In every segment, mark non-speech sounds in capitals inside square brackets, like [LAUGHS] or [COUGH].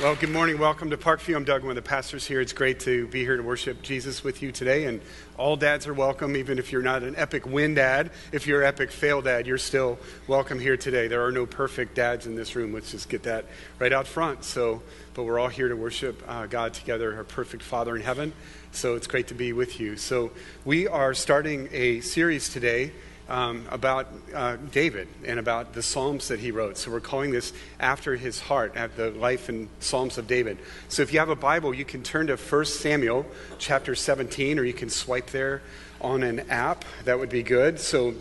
Well, good morning. Welcome to Parkview. I'm Doug, one of the pastors here. It's great to be here to worship Jesus with you today. And all dads are welcome, even if you're not an epic win dad. If you're an epic fail dad, you're still welcome here today. There are no perfect dads in this room. Let's just get that right out front. So, but we're all here to worship uh, God together, our perfect Father in heaven. So it's great to be with you. So we are starting a series today um, about uh, David and about the Psalms that he wrote. So we're calling this After His Heart, at the life and Psalms of David. So if you have a Bible, you can turn to 1 Samuel chapter 17, or you can swipe there on an app. That would be good. So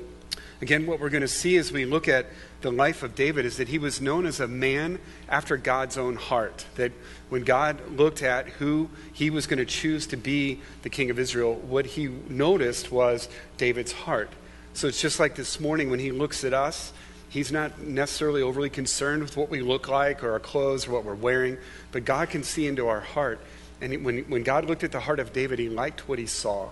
again, what we're going to see as we look at the life of David is that he was known as a man after God's own heart. That when God looked at who he was going to choose to be the king of Israel, what he noticed was David's heart. So it's just like this morning when he looks at us, he's not necessarily overly concerned with what we look like or our clothes or what we're wearing, but God can see into our heart. And when, when God looked at the heart of David, he liked what he saw.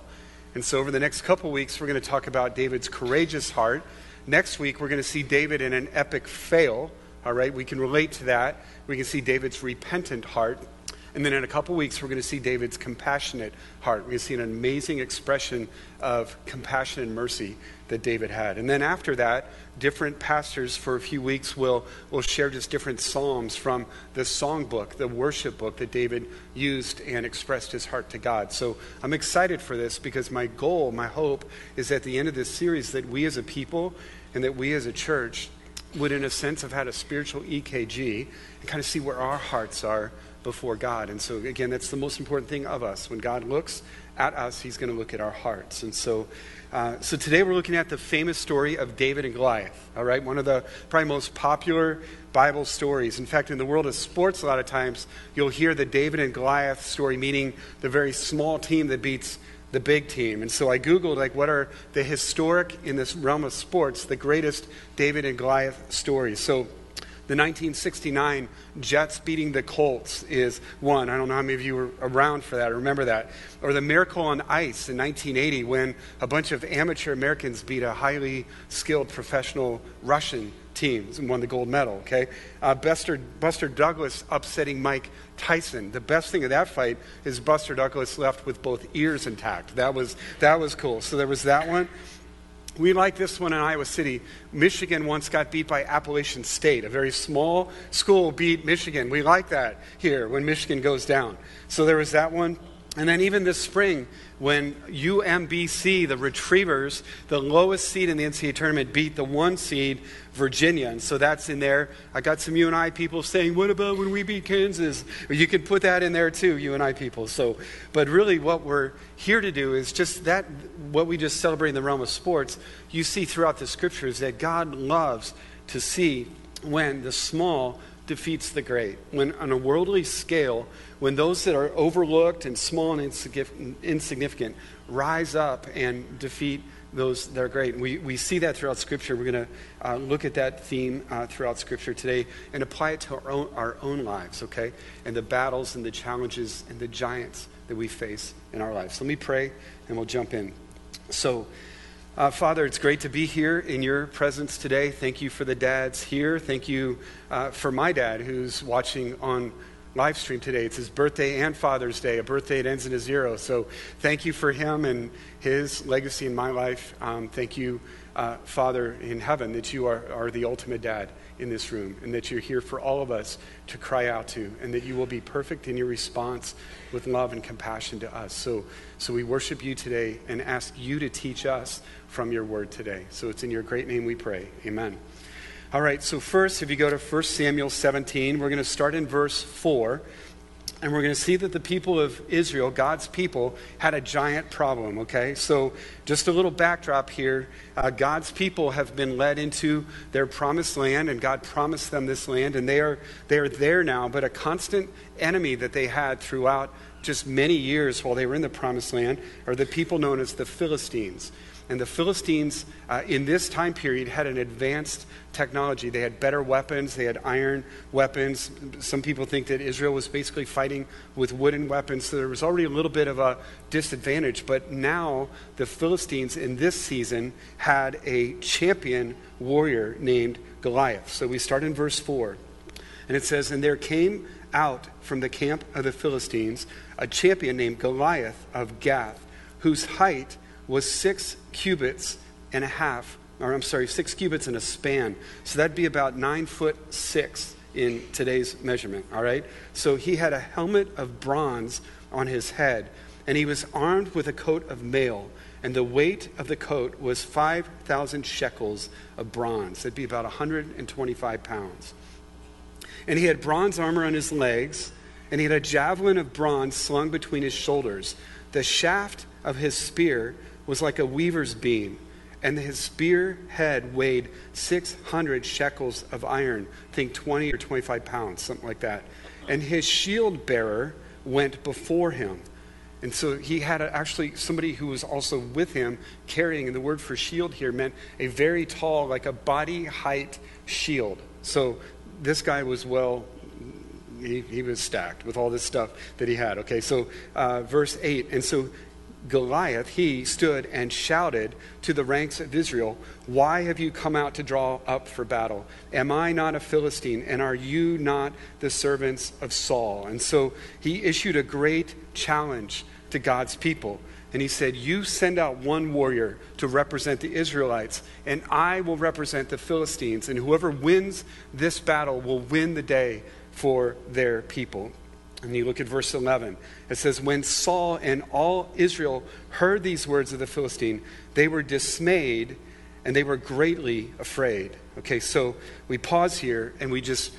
And so over the next couple weeks, we're going to talk about David's courageous heart. Next week, we're going to see David in an epic fail. All right, we can relate to that. We can see David's repentant heart. And then in a couple weeks, we're going to see David's compassionate heart. We're going to see an amazing expression of compassion and mercy that David had. And then after that, different pastors for a few weeks will, will share just different psalms from the songbook, the worship book that David used and expressed his heart to God. So I'm excited for this because my goal, my hope, is at the end of this series that we as a people and that we as a church would, in a sense, have had a spiritual EKG and kind of see where our hearts are before God. And so, again, that's the most important thing of us. When God looks at us, He's going to look at our hearts. And so, uh, so today we're looking at the famous story of David and Goliath. All right, one of the probably most popular Bible stories. In fact, in the world of sports, a lot of times you'll hear the David and Goliath story, meaning the very small team that beats the big team. And so I Googled, like, what are the historic, in this realm of sports, the greatest David and Goliath stories. So the 1969 Jets beating the Colts is one. I don't know how many of you were around for that or remember that. Or the Miracle on Ice in 1980 when a bunch of amateur Americans beat a highly skilled professional Russian team and won the gold medal, okay? Uh, Buster, Buster Douglas upsetting Mike Tyson. The best thing of that fight is Buster Douglas left with both ears intact. That was, that was cool. So there was that one. We like this one in Iowa City. Michigan once got beat by Appalachian State. A very small school beat Michigan. We like that here when Michigan goes down. So there was that one. And then even this spring, when UMBC, the Retrievers, the lowest seed in the NCAA tournament, beat the one seed Virginia. And so that's in there. I got some UNI people saying, what about when we beat Kansas? You could put that in there too, UNI people. So, but really what we're here to do is just that, what we just celebrate in the realm of sports, you see throughout the scriptures that God loves to see when the small defeats the great. When, on a worldly scale, when those that are overlooked and small and insignificant rise up and defeat those that are great. We, we see that throughout Scripture. We're going to uh, look at that theme uh, throughout Scripture today and apply it to our own, our own lives, okay? And the battles and the challenges and the giants that we face in our lives. Let me pray and we'll jump in. So, uh, Father, it's great to be here in your presence today. Thank you for the dads here. Thank you uh, for my dad who's watching on live stream today. It's his birthday and Father's Day, a birthday that ends in a zero. So thank you for him and his legacy in my life. Um, thank you, uh, Father in heaven, that you are, are the ultimate dad in this room and that you're here for all of us to cry out to and that you will be perfect in your response with love and compassion to us. So, so we worship you today and ask you to teach us from your word today. So it's in your great name we pray. Amen. All right, so first, if you go to 1 Samuel 17, we're going to start in verse 4. And we're going to see that the people of Israel, God's people, had a giant problem, okay? So, just a little backdrop here. Uh, God's people have been led into their promised land, and God promised them this land, and they are, they are there now. But a constant enemy that they had throughout just many years while they were in the promised land are the people known as the Philistines. And the Philistines uh, in this time period had an advanced technology. They had better weapons, they had iron weapons. Some people think that Israel was basically fighting with wooden weapons, so there was already a little bit of a disadvantage. But now the Philistines in this season had a champion warrior named Goliath. So we start in verse 4. And it says, And there came out from the camp of the Philistines a champion named Goliath of Gath, whose height was six cubits and a half, or I'm sorry, six cubits and a span. So that'd be about nine foot six in today's measurement, all right? So he had a helmet of bronze on his head, and he was armed with a coat of mail, and the weight of the coat was 5,000 shekels of bronze. That'd be about 125 pounds. And he had bronze armor on his legs, and he had a javelin of bronze slung between his shoulders. The shaft of his spear was like a weaver's beam and his spear head weighed 600 shekels of iron, think 20 or 25 pounds, something like that. And his shield bearer went before him. And so he had a, actually somebody who was also with him carrying, and the word for shield here meant a very tall, like a body height shield. So this guy was well, he, he was stacked with all this stuff that he had. Okay, so uh, verse 8. And so Goliath, he stood and shouted to the ranks of Israel, Why have you come out to draw up for battle? Am I not a Philistine, and are you not the servants of Saul? And so he issued a great challenge to God's people. And he said, You send out one warrior to represent the Israelites, and I will represent the Philistines. And whoever wins this battle will win the day for their people. And you look at verse 11. It says, When Saul and all Israel heard these words of the Philistine, they were dismayed and they were greatly afraid. Okay, so we pause here and we just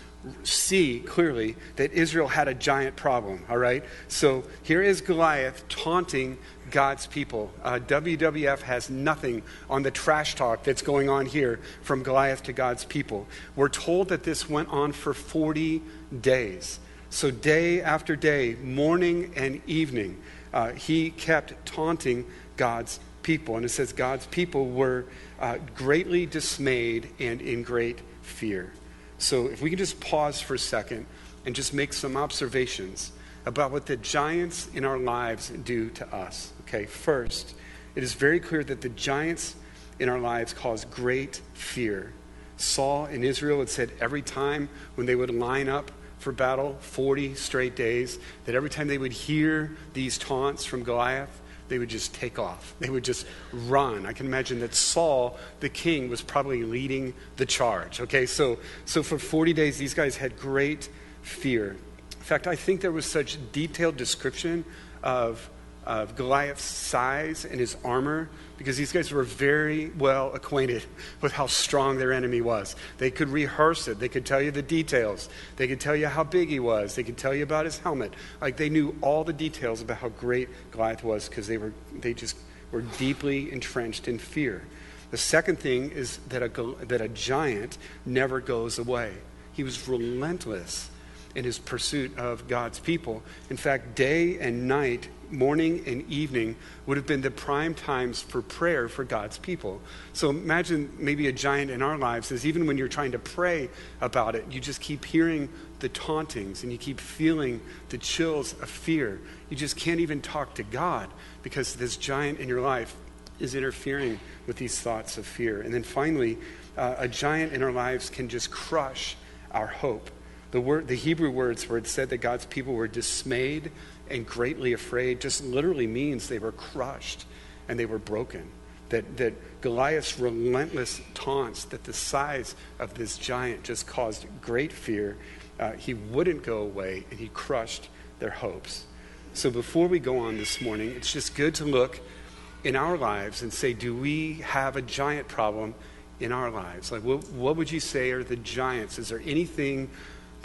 see clearly that Israel had a giant problem, all right? So here is Goliath taunting God's people. Uh, WWF has nothing on the trash talk that's going on here from Goliath to God's people. We're told that this went on for 40 days. So, day after day, morning and evening, uh, he kept taunting God's people. And it says God's people were uh, greatly dismayed and in great fear. So, if we can just pause for a second and just make some observations about what the giants in our lives do to us. Okay, first, it is very clear that the giants in our lives cause great fear. Saul in Israel had said every time when they would line up for battle, 40 straight days, that every time they would hear these taunts from Goliath, they would just take off. They would just run. I can imagine that Saul, the king, was probably leading the charge. Okay, so, so for 40 days, these guys had great fear. In fact, I think there was such detailed description of of Goliath's size and his armor because these guys were very well acquainted [LAUGHS] with how strong their enemy was. They could rehearse it, they could tell you the details, they could tell you how big he was, they could tell you about his helmet. Like they knew all the details about how great Goliath was because they were they just were deeply entrenched in fear. The second thing is that a, that a giant never goes away. He was relentless in his pursuit of God's people. In fact, day and night, morning and evening would have been the prime times for prayer for God's people. So imagine maybe a giant in our lives is even when you're trying to pray about it, you just keep hearing the tauntings and you keep feeling the chills of fear. You just can't even talk to God because this giant in your life is interfering with these thoughts of fear. And then finally, uh, a giant in our lives can just crush our hope. The, word, the Hebrew words where it said that God's people were dismayed and greatly afraid just literally means they were crushed and they were broken. That, that Goliath's relentless taunts, that the size of this giant just caused great fear. Uh, he wouldn't go away and he crushed their hopes. So before we go on this morning, it's just good to look in our lives and say, do we have a giant problem in our lives? Like, what, what would you say are the giants? Is there anything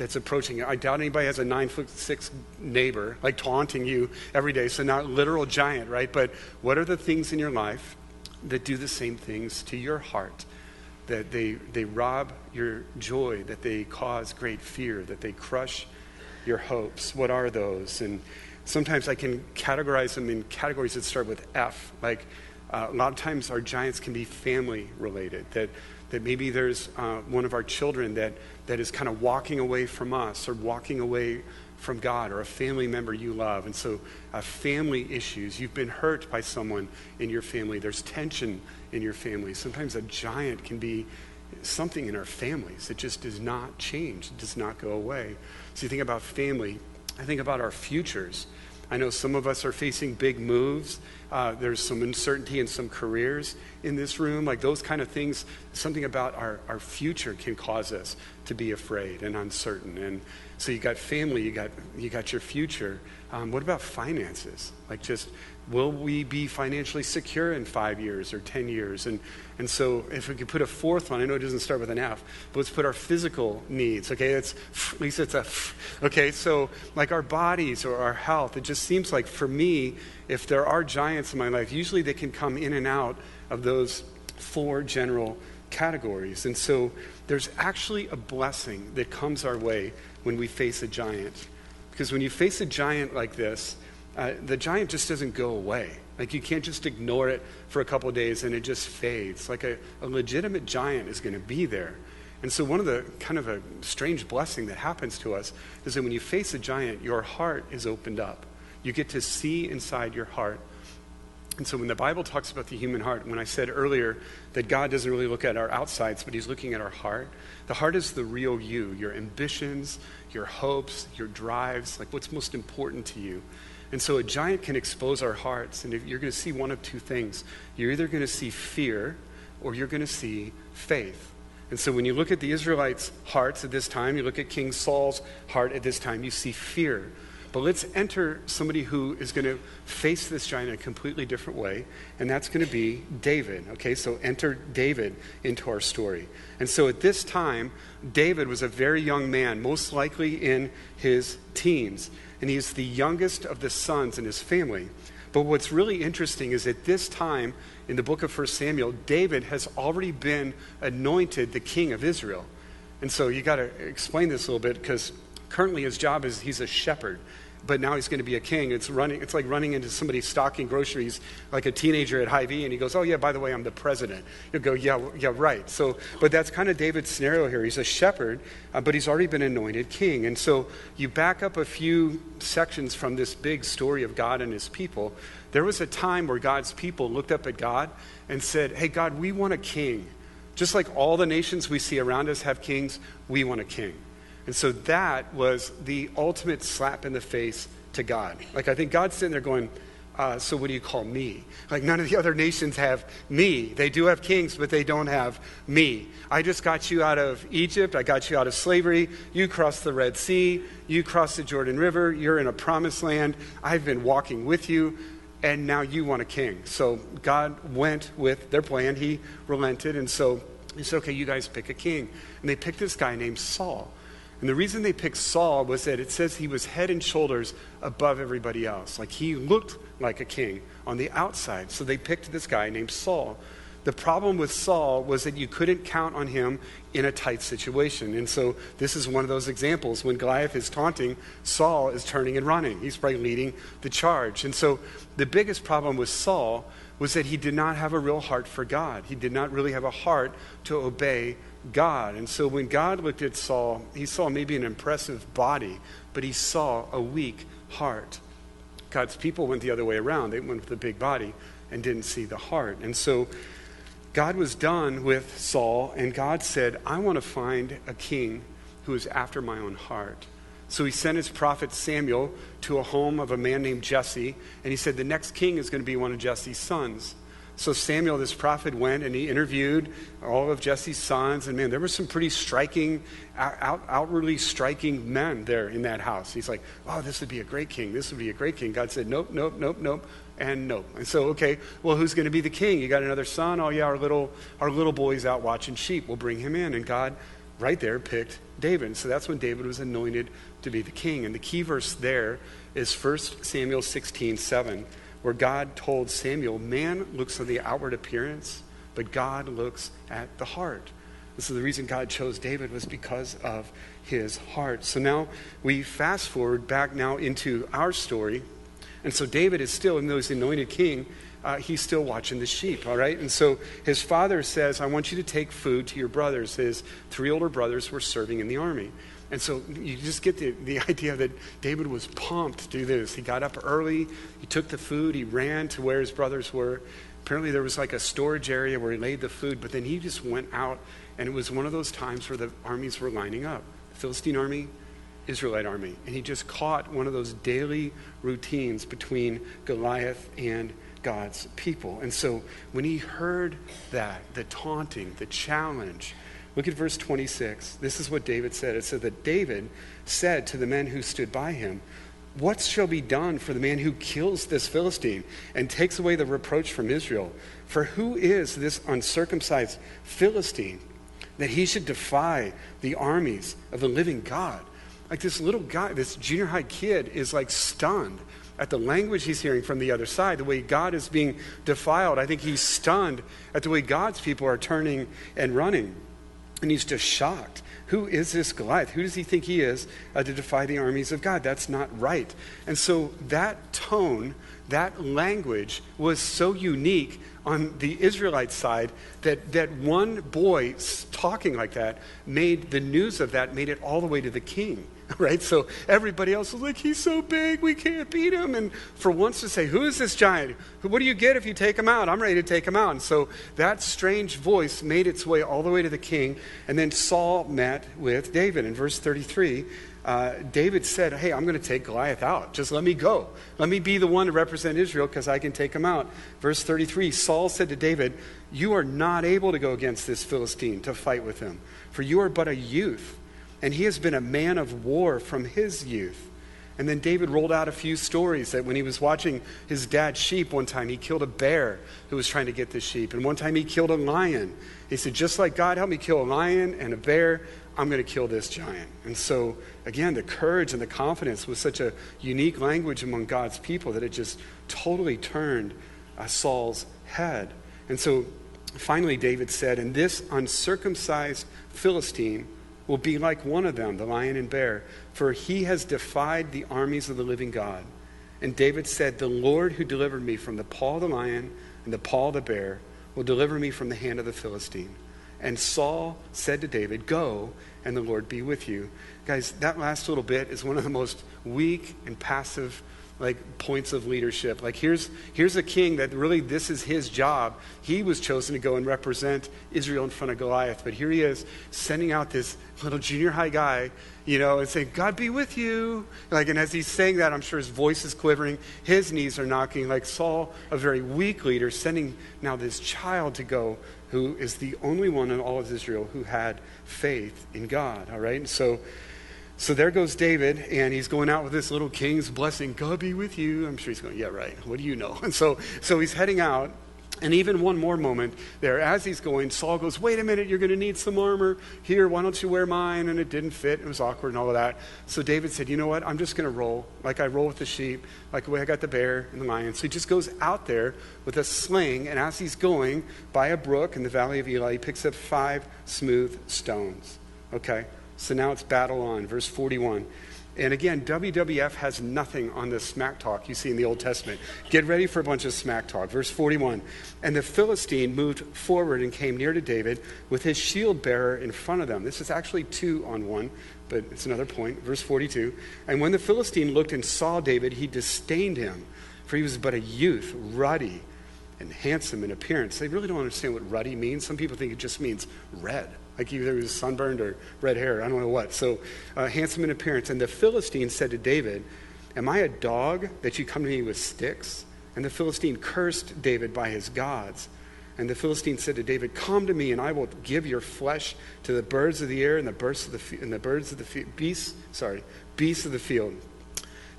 that's approaching I doubt anybody has a nine foot six neighbor like taunting you every day. So not literal giant, right? But what are the things in your life that do the same things to your heart? That they, they rob your joy, that they cause great fear, that they crush your hopes. What are those? And sometimes I can categorize them in categories that start with F. Like uh, a lot of times our giants can be family related. That that maybe there's uh, one of our children that, that is kind of walking away from us or walking away from God or a family member you love. And so, uh, family issues. You've been hurt by someone in your family. There's tension in your family. Sometimes a giant can be something in our families that just does not change, it does not go away. So you think about family, I think about our futures. I know some of us are facing big moves. Uh, there's some uncertainty in some careers in this room. Like those kind of things, something about our, our future can cause us to be afraid and uncertain. And so you got family, you got, you got your future. Um, what about finances? Like just will we be financially secure in five years or 10 years? And, and so if we could put a fourth one, I know it doesn't start with an F, but let's put our physical needs, okay? It's, at least it's a, okay? So like our bodies or our health, it just seems like for me, if there are giants in my life, usually they can come in and out of those four general categories. And so there's actually a blessing that comes our way when we face a giant. Because when you face a giant like this, uh, the giant just doesn't go away. Like you can't just ignore it for a couple days and it just fades. Like a, a legitimate giant is going to be there. And so, one of the kind of a strange blessing that happens to us is that when you face a giant, your heart is opened up. You get to see inside your heart. And so, when the Bible talks about the human heart, when I said earlier that God doesn't really look at our outsides, but He's looking at our heart, the heart is the real you, your ambitions, your hopes, your drives, like what's most important to you. And so a giant can expose our hearts, and you're going to see one of two things. You're either going to see fear or you're going to see faith. And so when you look at the Israelites' hearts at this time, you look at King Saul's heart at this time, you see fear. But let's enter somebody who is going to face this giant in a completely different way, and that's going to be David. Okay, so enter David into our story. And so at this time, David was a very young man, most likely in his teens and he's the youngest of the sons in his family. But what's really interesting is at this time in the book of 1 Samuel, David has already been anointed the king of Israel. And so you got to explain this a little bit because currently his job is he's a shepherd but now he's going to be a king. It's running. It's like running into somebody stocking groceries, like a teenager at Hy-Vee, and he goes, "Oh yeah, by the way, I'm the president." You go, "Yeah, yeah, right." So, but that's kind of David's scenario here. He's a shepherd, uh, but he's already been anointed king. And so, you back up a few sections from this big story of God and His people. There was a time where God's people looked up at God and said, "Hey, God, we want a king." Just like all the nations we see around us have kings, we want a king. And so that was the ultimate slap in the face to God. Like, I think God's sitting there going, uh, So what do you call me? Like, none of the other nations have me. They do have kings, but they don't have me. I just got you out of Egypt. I got you out of slavery. You crossed the Red Sea. You crossed the Jordan River. You're in a promised land. I've been walking with you. And now you want a king. So God went with their plan. He relented. And so he said, Okay, you guys pick a king. And they picked this guy named Saul. And the reason they picked Saul was that it says he was head and shoulders above everybody else. Like he looked like a king on the outside. So they picked this guy named Saul. The problem with Saul was that you couldn't count on him in a tight situation. And so this is one of those examples. When Goliath is taunting, Saul is turning and running. He's probably leading the charge. And so the biggest problem with Saul was that he did not have a real heart for God. He did not really have a heart to obey God. And so when God looked at Saul, he saw maybe an impressive body, but he saw a weak heart. God's people went the other way around. They went with the big body and didn't see the heart. And so God was done with Saul, and God said, I want to find a king who is after my own heart. So he sent his prophet Samuel to a home of a man named Jesse, and he said, The next king is going to be one of Jesse's sons. So Samuel, this prophet, went and he interviewed all of Jesse's sons. And man, there were some pretty striking, out, outwardly striking men there in that house. He's like, oh, this would be a great king. This would be a great king. God said, nope, nope, nope, nope, and nope. And so, okay, well, who's going to be the king? You got another son? Oh, yeah, our little, our little boy's out watching sheep. We'll bring him in. And God, right there, picked David. So that's when David was anointed to be the king. And the key verse there is 1 Samuel 16, 7 where God told Samuel, Man looks at the outward appearance, but God looks at the heart. And so the reason God chose David was because of his heart. So now we fast forward back now into our story. And so David is still, even though he's anointed king, uh, he's still watching the sheep, all right? And so his father says, I want you to take food to your brothers. His three older brothers were serving in the army. And so you just get the, the [LAUGHS] idea that David was pumped to do this. He got up early, he took the food, he ran to where his brothers were. Apparently, there was like a storage area where he laid the food, but then he just went out, and it was one of those times where the armies were lining up Philistine army, Israelite army. And he just caught one of those daily routines between Goliath and God's people. And so when he heard that, the taunting, the challenge, look at verse 26. This is what David said. It said that David said to the men who stood by him, what shall be done for the man who kills this Philistine and takes away the reproach from Israel? For who is this uncircumcised Philistine that he should defy the armies of the living God? Like this little guy, this junior high kid is like stunned at the language he's hearing from the other side, the way God is being defiled. I think he's stunned at the way God's people are turning and running. And he's just shocked. Who is this Goliath? Who does he think he is uh, to defy the armies of God? That's not right. And so that tone, that language was so unique on the Israelite side that, that one boy talking like that made the news of that, made it all the way to the king. [LAUGHS] right? So everybody else was like, he's so big, we can't beat him. And for once to say, who is this giant? What do you get if you take him out? I'm ready to take him out. And so that strange voice made its way all the way to the king. And then Saul met with David. In verse 33, uh, David said, Hey, I'm going to take Goliath out. Just let me go. Let me be the one to represent Israel because I can take him out. Verse 33 Saul said to David, You are not able to go against this Philistine to fight with him, for you are but a youth and he has been a man of war from his youth. And then David rolled out a few stories that when he was watching his dad's sheep one time, he killed a bear who was trying to get the sheep. And one time he killed a lion. He said, Just like God helped me kill a lion and a bear, I'm going to kill this giant. And so, again, the courage and the confidence was such a unique language among God's people that it just totally turned uh, Saul's head. And so, finally, David said, And this uncircumcised Philistine will be like one of them, the lion and bear, for he has defied the armies of the living God. And David said, The Lord who delivered me from the paw of the lion and the paw of the bear will deliver me from the hand of the Philistine. And Saul said to David, Go, and the Lord be with you. Guys, that last little bit is one of the most weak and passive like points of leadership. Like here's here's a king that really this is his job. He was chosen to go and represent Israel in front of Goliath, but here he is sending out this little junior high guy, you know, and saying, "God be with you." Like and as he's saying that, I'm sure his voice is quivering, his knees are knocking. Like Saul, a very weak leader, sending now this child to go who is the only one in all of Israel who had faith in God, all right? And so so there goes David, and he's going out with this little king's blessing. God be with you. I'm sure he's going, yeah, right. What do you know? And [LAUGHS] so, so he's heading out. And even one more moment there, as he's going, Saul goes, Wait a minute, you're going to need some armor. Here, why don't you wear mine? And it didn't fit. It was awkward and all of that. So David said, You know what? I'm just going to roll like I roll with the sheep, like the way I got the bear and the lion. So he just goes out there with a sling. And as he's going by a brook in the valley of Elah, he picks up five smooth stones. Okay? So now it's battle on, verse 41. And again, WWF has nothing on this smack talk you see in the Old Testament. Get ready for a bunch of smack talk. Verse 41. And the Philistine moved forward and came near to David with his shield bearer in front of them. This is actually two on one, but it's another point. Verse 42. And when the Philistine looked and saw David, he disdained him, for he was but a youth, ruddy and handsome in appearance. They really don't understand what ruddy means. Some people think it just means red like either he was sunburned or red hair, I don't know what. So, uh, handsome in appearance. And the Philistine said to David, Am I a dog that you come to me with sticks? And the Philistine cursed David by his gods. And the Philistine said to David, Come to me, and I will give your flesh to the birds of the air and the birds of the and the birds of the field, beasts. Sorry, beasts of the field.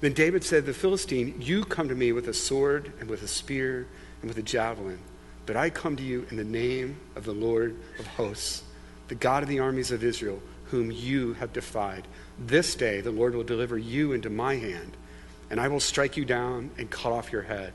Then David said to the Philistine, You come to me with a sword and with a spear and with a javelin, but I come to you in the name of the Lord of hosts the God of the armies of Israel, whom you have defied. This day the Lord will deliver you into my hand, and I will strike you down and cut off your head.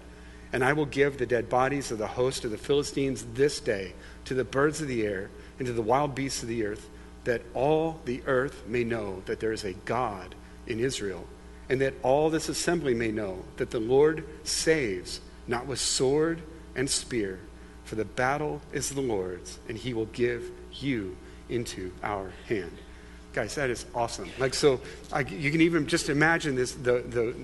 And I will give the dead bodies of the host of the Philistines this day to the birds of the air and to the wild beasts of the earth, that all the earth may know that there is a God in Israel, and that all this assembly may know that the Lord saves, not with sword and spear, for the battle is the Lord's, and he will give you into our hand. Guys, that is awesome. Like, so I, you can even just imagine this the, the,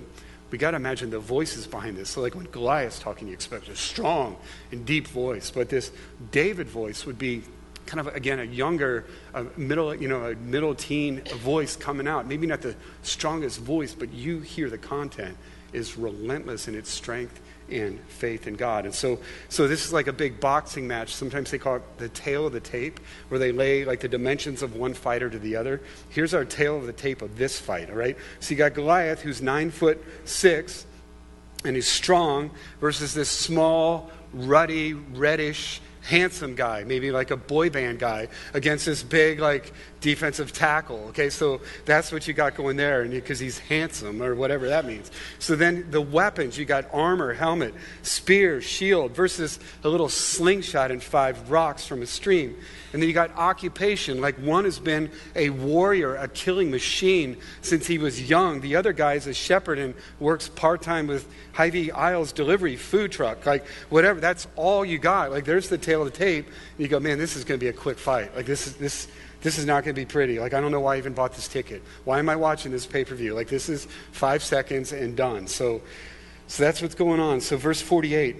we got to imagine the voices behind this. So, like when Goliath's talking, you expect a strong and deep voice, but this David voice would be kind of again a younger, a middle, you know, a middle teen voice coming out. Maybe not the strongest voice, but you hear the content is relentless in its strength and faith in God. And so, so this is like a big boxing match. Sometimes they call it the tale of the tape, where they lay like the dimensions of one fighter to the other. Here's our tale of the tape of this fight, all right? So you got Goliath, who's nine foot six, and he's strong, versus this small, ruddy, reddish, handsome guy, maybe like a boy band guy, against this big, like, defensive tackle. Okay, so that's what you got going there, and because he's handsome or whatever that means. So then the weapons you got armor, helmet, spear, shield, versus a little slingshot and five rocks from a stream. And then you got occupation, like one has been a warrior, a killing machine since he was young. The other guy is a shepherd and works part time with Hy-Vee Aisles delivery food truck, like whatever. That's all you got. Like there's the tale of the tape. you go, man, this is going to be a quick fight. Like this is this this is not going to be pretty. Like, I don't know why I even bought this ticket. Why am I watching this pay per view? Like, this is five seconds and done. So, so that's what's going on. So, verse 48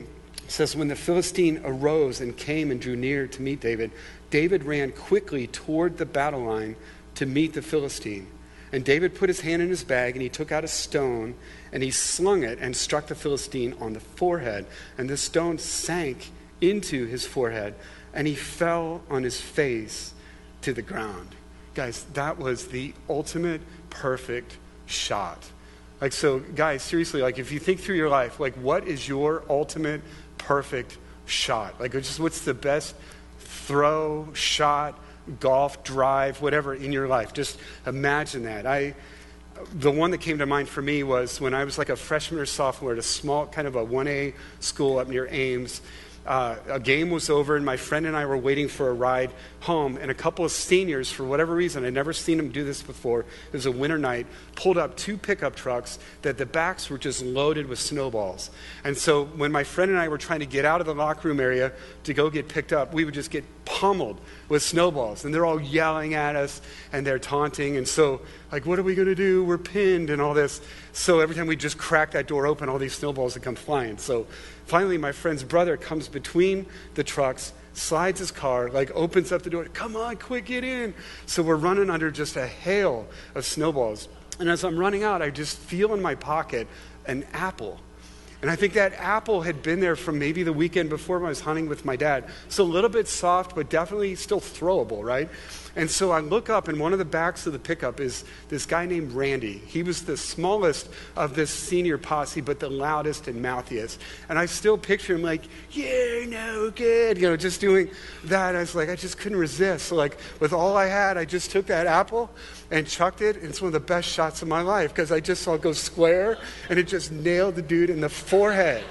says, When the Philistine arose and came and drew near to meet David, David ran quickly toward the battle line to meet the Philistine. And David put his hand in his bag and he took out a stone and he slung it and struck the Philistine on the forehead. And the stone sank into his forehead and he fell on his face to the ground. Guys, that was the ultimate perfect shot. Like, so, guys, seriously, like, if you think through your life, like, what is your ultimate perfect shot? Like, just what's the best throw, shot, golf, drive, whatever in your life? Just imagine that. I, the one that came to mind for me was when I was like a freshman or sophomore at a small, kind of a 1A school up near Ames uh, a game was over, and my friend and I were waiting for a ride home. And a couple of seniors, for whatever reason, I'd never seen them do this before. It was a winter night, pulled up two pickup trucks that the backs were just loaded with snowballs. And so when my friend and I were trying to get out of the locker room area to go get picked up, we would just get pummeled with snowballs. And they're all yelling at us and they're taunting. And so, like, what are we going to do? We're pinned and all this. So every time we just crack that door open, all these snowballs would come flying. So finally, my friend's brother comes between the trucks, slides his car, like opens up the door. Come on, quick, get in. So we're running under just a hail of snowballs. And as I'm running out, I just feel in my pocket an apple. And I think that apple had been there from maybe the weekend before when I was hunting with my dad. So a little bit soft, but definitely still throwable, right? And so I look up, and one of the backs of the pickup is this guy named Randy. He was the smallest of this senior posse, but the loudest and mouthiest. And I still picture him like, yeah, no good, you know, just doing that. I was like, I just couldn't resist. So, like, with all I had, I just took that apple and chucked it. And it's one of the best shots of my life because I just saw it go square, and it just nailed the dude in the forehead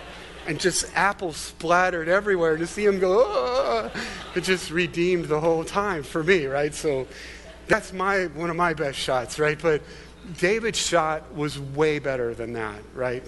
and just apples splattered everywhere. To see him go, oh, it just redeemed the whole time for me, right? So that's my one of my best shots, right? But David's shot was way better than that, right?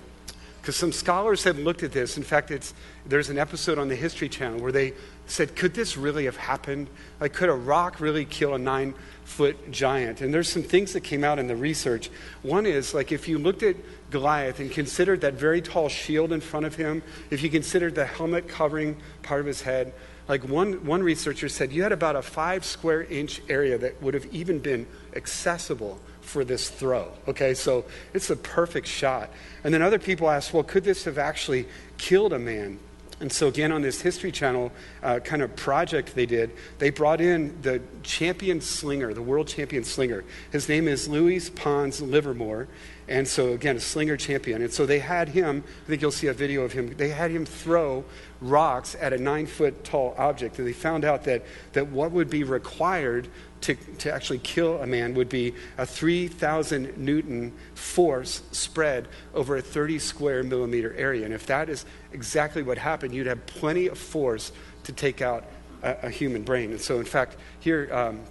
Because some scholars have looked at this. In fact, it's, there's an episode on the History Channel where they said, could this really have happened? Like, could a rock really kill a nine foot giant? And there's some things that came out in the research. One is, like, if you looked at Goliath and considered that very tall shield in front of him, if you considered the helmet covering part of his head, like one, one researcher said, you had about a five square inch area that would have even been accessible for this throw. Okay, so it's a perfect shot. And then other people asked, well, could this have actually killed a man? And so, again, on this History Channel uh, kind of project they did, they brought in the champion slinger, the world champion slinger. His name is Louis Pons Livermore. And so, again, a slinger champion. And so they had him, I think you'll see a video of him, they had him throw rocks at a nine foot tall object. And they found out that, that what would be required to, to actually kill a man would be a 3,000 Newton force spread over a 30 square millimeter area. And if that is exactly what happened, you'd have plenty of force to take out a, a human brain. And so, in fact, here, um,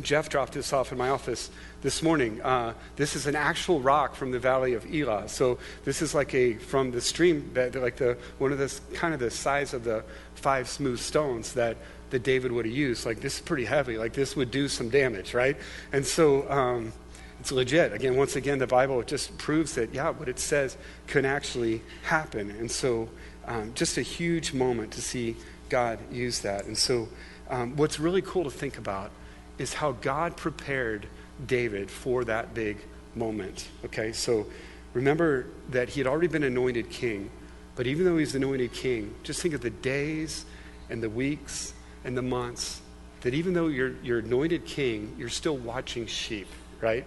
Jeff dropped this off in my office this morning. Uh, this is an actual rock from the valley of Elah. So this is like a from the stream that like the one of this kind of the size of the five smooth stones that that David would have used. Like this is pretty heavy. Like this would do some damage, right? And so. Um, it's legit. Again, once again, the Bible just proves that, yeah, what it says can actually happen. And so, um, just a huge moment to see God use that. And so, um, what's really cool to think about is how God prepared David for that big moment. Okay, so remember that he had already been anointed king, but even though he's anointed king, just think of the days and the weeks and the months that even though you're, you're anointed king, you're still watching sheep, right?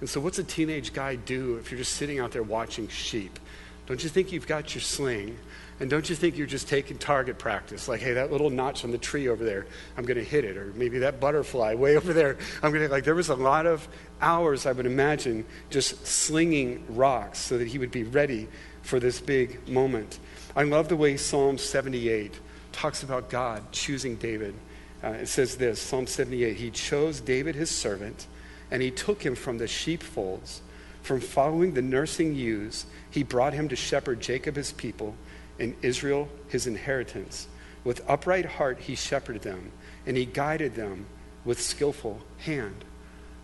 And so, what's a teenage guy do if you're just sitting out there watching sheep? Don't you think you've got your sling? And don't you think you're just taking target practice? Like, hey, that little notch on the tree over there, I'm going to hit it. Or maybe that butterfly way [LAUGHS] over there, I'm going to, like, there was a lot of hours, I would imagine, just slinging rocks so that he would be ready for this big moment. I love the way Psalm 78 talks about God choosing David. Uh, it says this Psalm 78 He chose David, his servant, and he took him from the sheepfolds. From following the nursing ewes, he brought him to shepherd Jacob, his people, and Israel, his inheritance. With upright heart, he shepherded them, and he guided them with skillful hand.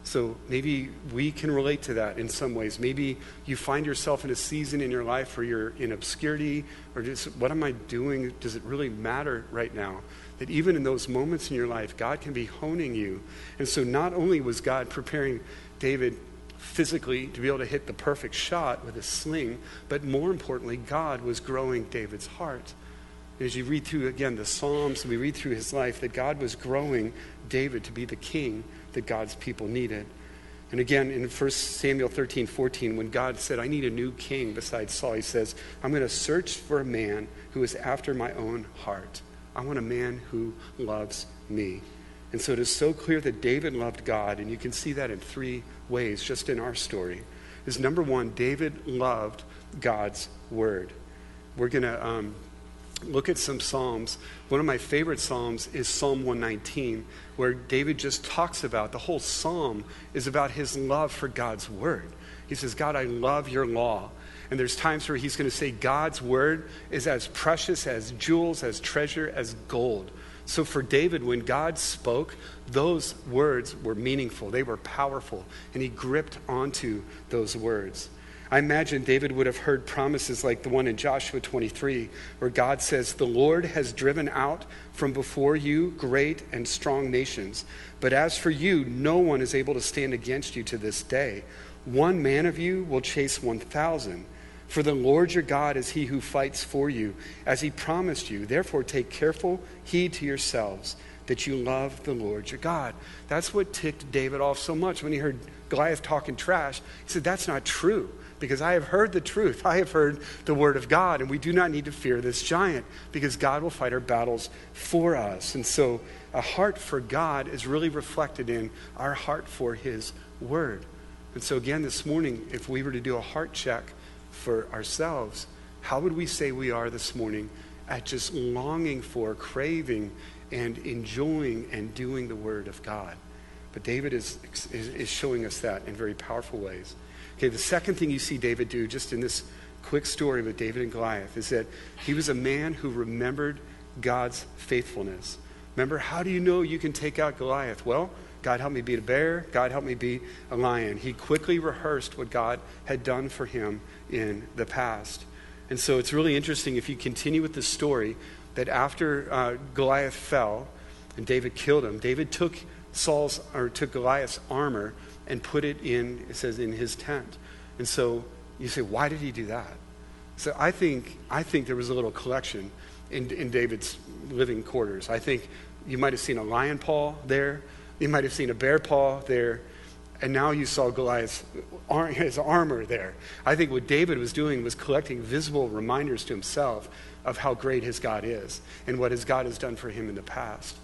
So maybe we can relate to that in some ways. Maybe you find yourself in a season in your life where you're in obscurity, or just what am I doing? Does it really matter right now? That even in those moments in your life, God can be honing you. And so not only was God preparing David physically to be able to hit the perfect shot with a sling, but more importantly, God was growing David's heart. As you read through again the Psalms, we read through his life, that God was growing David to be the king that God's people needed. And again, in 1 Samuel 13, 14, when God said, I need a new king besides Saul, he says, I'm going to search for a man who is after my own heart. I want a man who loves me. And so it is so clear that David loved God, and you can see that in three ways just in our story. Is number one, David loved God's word. We're going to um, look at some Psalms. One of my favorite Psalms is Psalm 119, where David just talks about the whole Psalm is about his love for God's word. He says, God, I love your law. And there's times where he's going to say, God's word is as precious as jewels, as treasure, as gold. So for David, when God spoke, those words were meaningful, they were powerful, and he gripped onto those words. I imagine David would have heard promises like the one in Joshua 23, where God says, The Lord has driven out from before you great and strong nations. But as for you, no one is able to stand against you to this day. One man of you will chase 1,000. For the Lord your God is he who fights for you, as he promised you. Therefore, take careful heed to yourselves that you love the Lord your God. That's what ticked David off so much when he heard Goliath talking trash. He said, That's not true because I have heard the truth. I have heard the word of God, and we do not need to fear this giant because God will fight our battles for us. And so, a heart for God is really reflected in our heart for his word. And so, again, this morning, if we were to do a heart check for ourselves, how would we say we are this morning at just longing for, craving, and enjoying and doing the Word of God? But David is, is, is showing us that in very powerful ways. Okay, the second thing you see David do just in this quick story with David and Goliath is that he was a man who remembered God's faithfulness. Remember, how do you know you can take out Goliath? Well, God help me beat a bear. God help me beat a lion. He quickly rehearsed what God had done for him in the past. And so it's really interesting if you continue with the story that after uh, Goliath fell and David killed him, David took Saul's or took Goliath's armor and put it in, it says, in his tent. And so you say, why did he do that? So I think I think there was a little collection in, in David's living quarters. I think you might have seen a lion paw there. You might have seen a bear paw there. And now you saw Goliath's his armor there. I think what David was doing was collecting visible reminders to himself of how great his God is and what his God has done for him in the past.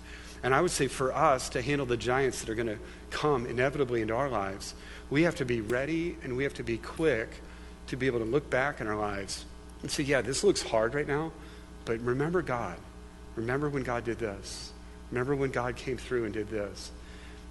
And I would say for us to handle the giants that are going to come inevitably into our lives, we have to be ready and we have to be quick to be able to look back in our lives and say, yeah, this looks hard right now, but remember God. Remember when God did this. Remember when God came through and did this.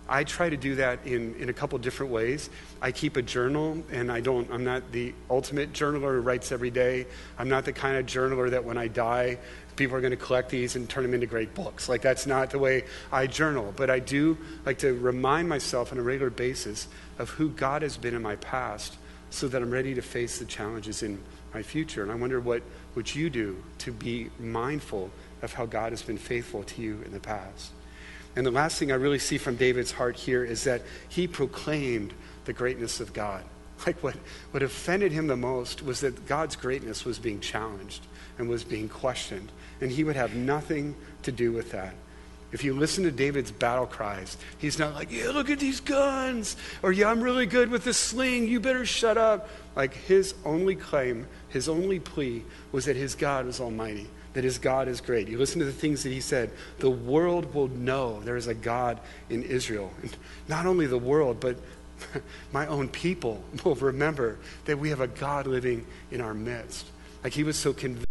I try to do that in, in a couple different ways. I keep a journal, and I don't, I'm not the ultimate journaler who writes every day. I'm not the kind of journaler that when I die, people are going to collect these and turn them into great books. Like, that's not the way I journal. But I do like to remind myself on a regular basis of who God has been in my past so that I'm ready to face the challenges in my future. And I wonder what would you do to be mindful of how God has been faithful to you in the past. And the last thing I really see from David's heart here is that he proclaimed the greatness of God. [LAUGHS] Like what, what offended him the most was that God's greatness was being challenged and was being questioned. And he would have nothing to do with that. If you listen to David's battle cries, he's not like, yeah, look at these guns, or yeah, I'm really good with the sling, you better shut up. Like his only claim, his only plea was that his God was almighty that his God is great. You listen to the things that he said. The world will know there is a God in Israel. And [LAUGHS] not only the world, but [LAUGHS] my own people will remember that we have a God living in our midst. Like he was so convinced,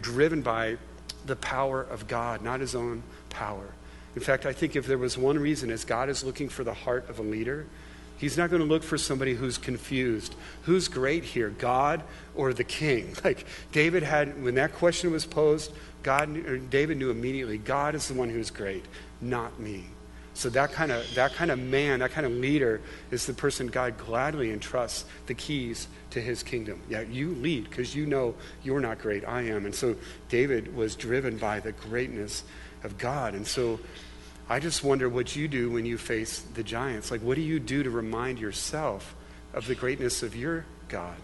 driven by the power of God, not his own power. In fact, I think if there was one reason, as God is looking for the heart of a leader, He's not going to look for somebody who's confused. Who's great here, God or the king? [LAUGHS] Like David had, when that question was posed, God, David knew immediately, God is the one who's great, not me. So that kind of that kind of man, that kind of leader, is the person God gladly entrusts the keys to His kingdom. Yeah, you lead because you know you're not great. I am, and so David was driven by the greatness of God, and so I just wonder what you do when you face the giants. Like, what do you do to remind yourself of the greatness of your God?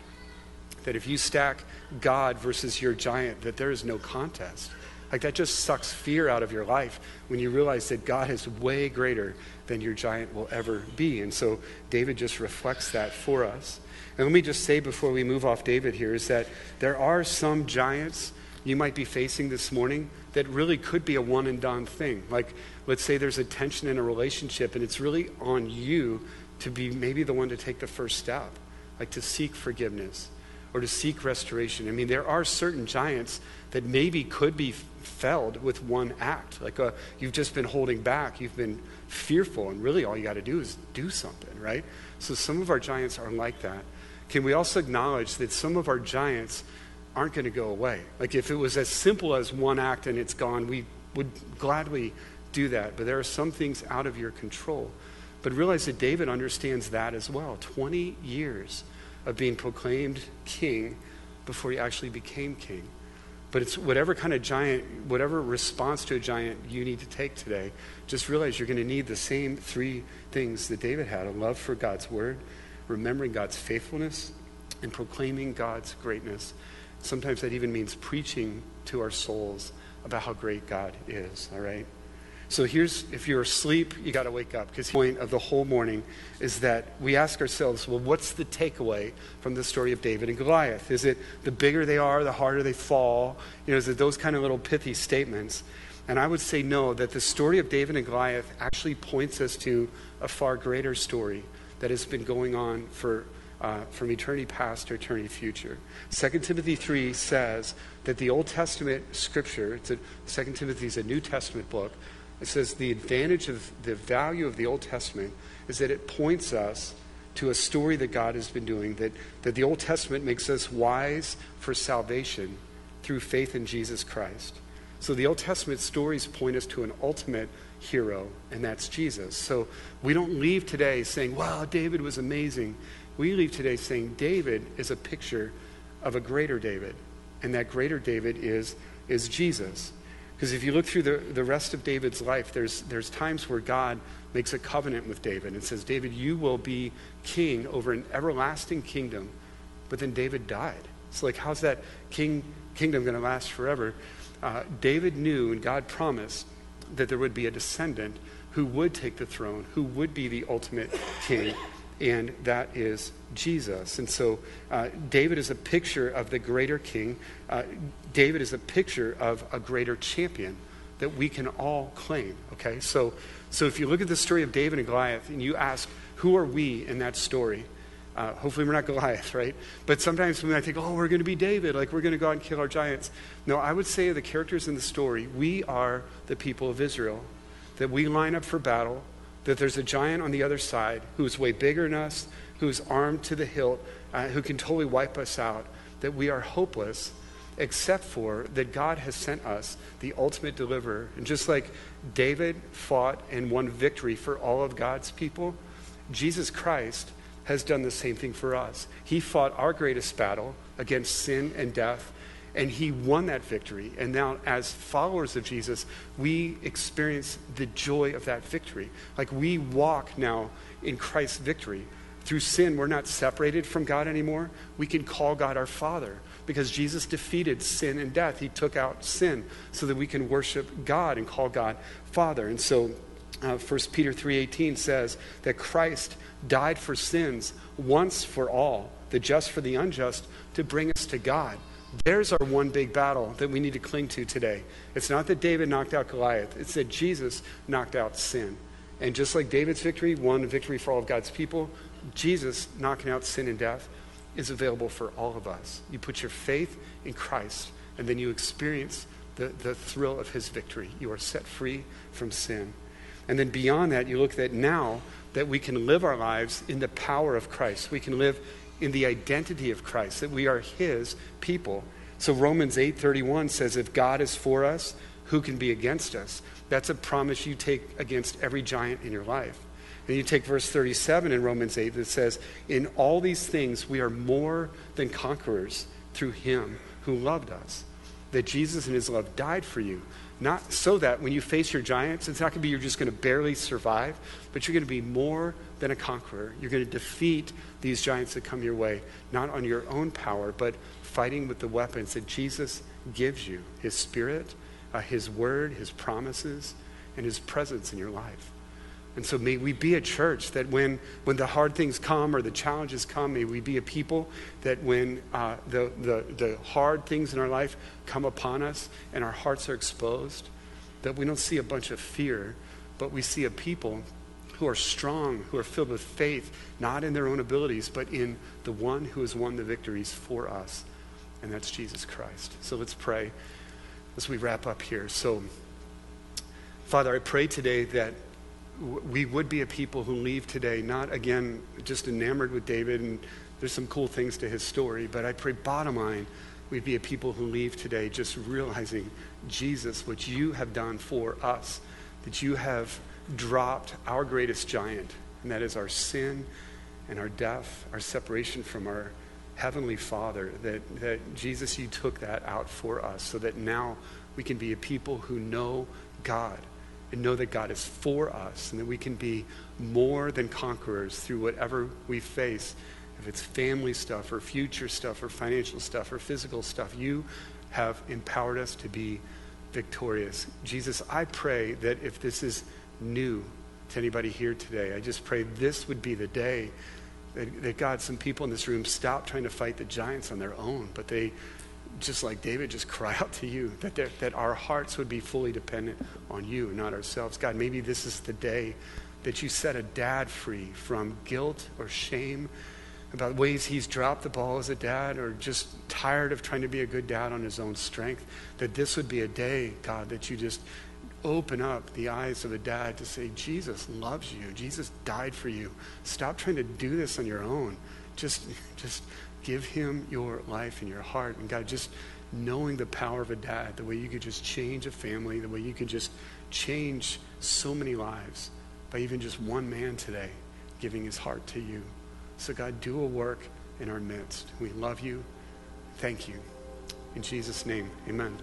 That if you stack God versus your giant, that there is no contest. Like, that just sucks fear out of your life when you realize that God is way greater than your giant will ever be. And so, David just reflects that for us. And let me just say before we move off David here is that there are some giants you might be facing this morning that really could be a one and done thing. Like, let's say there's a tension in a relationship and it's really on you to be maybe the one to take the first step, like to seek forgiveness or to seek restoration. I mean, there are certain giants that maybe could be felled with one act. Like uh, you've just been holding back, you've been fearful, and really all you got to do is do something, right? So some of our giants are like that. Can we also acknowledge that some of our giants aren't going to go away. Like if it was as simple as one act and it's gone, we would gladly do that. But there are some things out of your control. But realize that David understands that as well. 20 years of being proclaimed king before he actually became king. But it's whatever kind of giant, whatever response to a giant you need to take today, just realize you're going to need the same three things that David had a love for God's word, remembering God's faithfulness, and proclaiming God's greatness. Sometimes that even means preaching to our souls about how great God is, all right? So here's if you're asleep, you got to wake up because the point of the whole morning is that we ask ourselves, well, what's the takeaway from the story of David and Goliath? Is it the bigger they are, the harder they fall? You know, is it those kind of little pithy statements? And I would say no, that the story of David and Goliath actually points us to a far greater story that has been going on for uh, from eternity past to eternity future. 2 Timothy 3 says that the Old Testament scripture, it's a, 2 Timothy is a New Testament book, it says the advantage of the value of the Old Testament is that it points us to a story that God has been doing, that, that the Old Testament makes us wise for salvation through faith in Jesus Christ. So the Old Testament stories point us to an ultimate hero, and that's Jesus. So we don't leave today saying, wow, David was amazing. We leave today saying David is a picture of a greater David, and that greater David is, is Jesus. Because if you look through the, the rest of David's life, there's, there's times where God makes a covenant with David and says, David, you will be king over an everlasting kingdom. But then David died. So, like, how's that king, kingdom going to last forever? Uh, David knew and God promised that there would be a descendant who would take the throne, who would be the ultimate king and that is Jesus. And so uh, David is a picture of the greater king. Uh, David is a picture of a greater champion that we can all claim. Okay, so so if you look at the story of David and Goliath and you ask, who are we in that story? Uh, hopefully we're not Goliath, [LAUGHS] right? But sometimes when I think, oh, we're going to be David, like we're going to go out and kill our giants. No, I would say the characters in the story, we are the people of Israel. That we line up for battle that there's a giant on the other side who's way bigger than us, who's armed to the hilt, uh, who can totally wipe us out, that we are hopeless except for that God has sent us the ultimate deliverer. And just like David fought and won victory for all of God's people, Jesus Christ has done the same thing for us. He fought our greatest battle against sin and death, and he won that victory. And now, as followers of Jesus, we experience the joy of that victory. Like we walk now in Christ's victory. Through sin, we're not separated from God anymore. We can call God our Father because Jesus defeated sin and death. He took out sin so that we can worship God and call God Father. And so uh, 1 Peter 3:18 says that Christ died for sins once for all, the just for the unjust, to bring us to God. There's our one big battle that we need to cling to today. It's not that David knocked out Goliath, it's that Jesus knocked out sin. And just like David's victory won a victory for all of God's people, Jesus knocking out sin and death is available for all of us. You put your faith in Christ, and then you experience the, the thrill of his victory. You are set free from sin. And then beyond that, you look at now that we can live our lives in the power of Christ. We can live in the identity of Christ, that we are his people. So Romans 8:31 says if God is for us, who can be against us? That's a promise you take against every giant in your life. And you take verse 37 in Romans 8 that says, In all these things we are more than conquerors through him who loved us. That Jesus in his love died for you. Not so that when you face your giants, it's not going to be you're just going to barely survive, but you're going to be more than a conqueror. You're going to defeat these giants that come your way, not on your own power, but fighting with the weapons that Jesus gives you His Spirit, uh, His Word, His promises, and His presence in your life. And so may we be a church that when, when the hard things come or the challenges come, may we be a people that when uh, the, the, the hard things in our life come upon us and our hearts are exposed, that we don't see a bunch of fear, but we see a people who are strong, who are filled with faith, not in their own abilities, but in the one who has won the victories for us, and that's Jesus Christ. So let's pray as we wrap up here. So, Father, I pray today that we would be a people who leave today not again just enamored with David and there's some cool things to his story, but I pray bottom line we'd be a people who leave today just realizing Jesus, what you have done for us, that you have dropped our greatest giant, and that is our sin and our death, our separation from our Heavenly Father, that, that Jesus, you took that out for us so that now we can be a people who know God and know that God is for us and that we can be more than conquerors through whatever we face. If it's family stuff or future stuff or financial stuff or physical stuff, you have empowered us to be victorious. Jesus, I pray that if this is new to anybody here today, I just pray this would be the day that, that God, some people in this room stop trying to fight the giants on their own, but they just like David, just cry out to you that, that our hearts would be fully dependent on you, not ourselves. God, maybe this is the day that you set a dad free from guilt or shame about ways he's dropped the ball as a dad or just tired of trying to be a good dad on his own strength. That this would be a day, God, that you just open up the eyes of a dad to say, Jesus loves you. Jesus died for you. Stop trying to do this on your own. Just, just Give him your life and your heart. And God, just knowing the power of a dad, the way you could just change a family, the way you could just change so many lives by even just one man today giving his heart to you. So, God, do a work in our midst. We love you. Thank you. In Jesus' name, amen.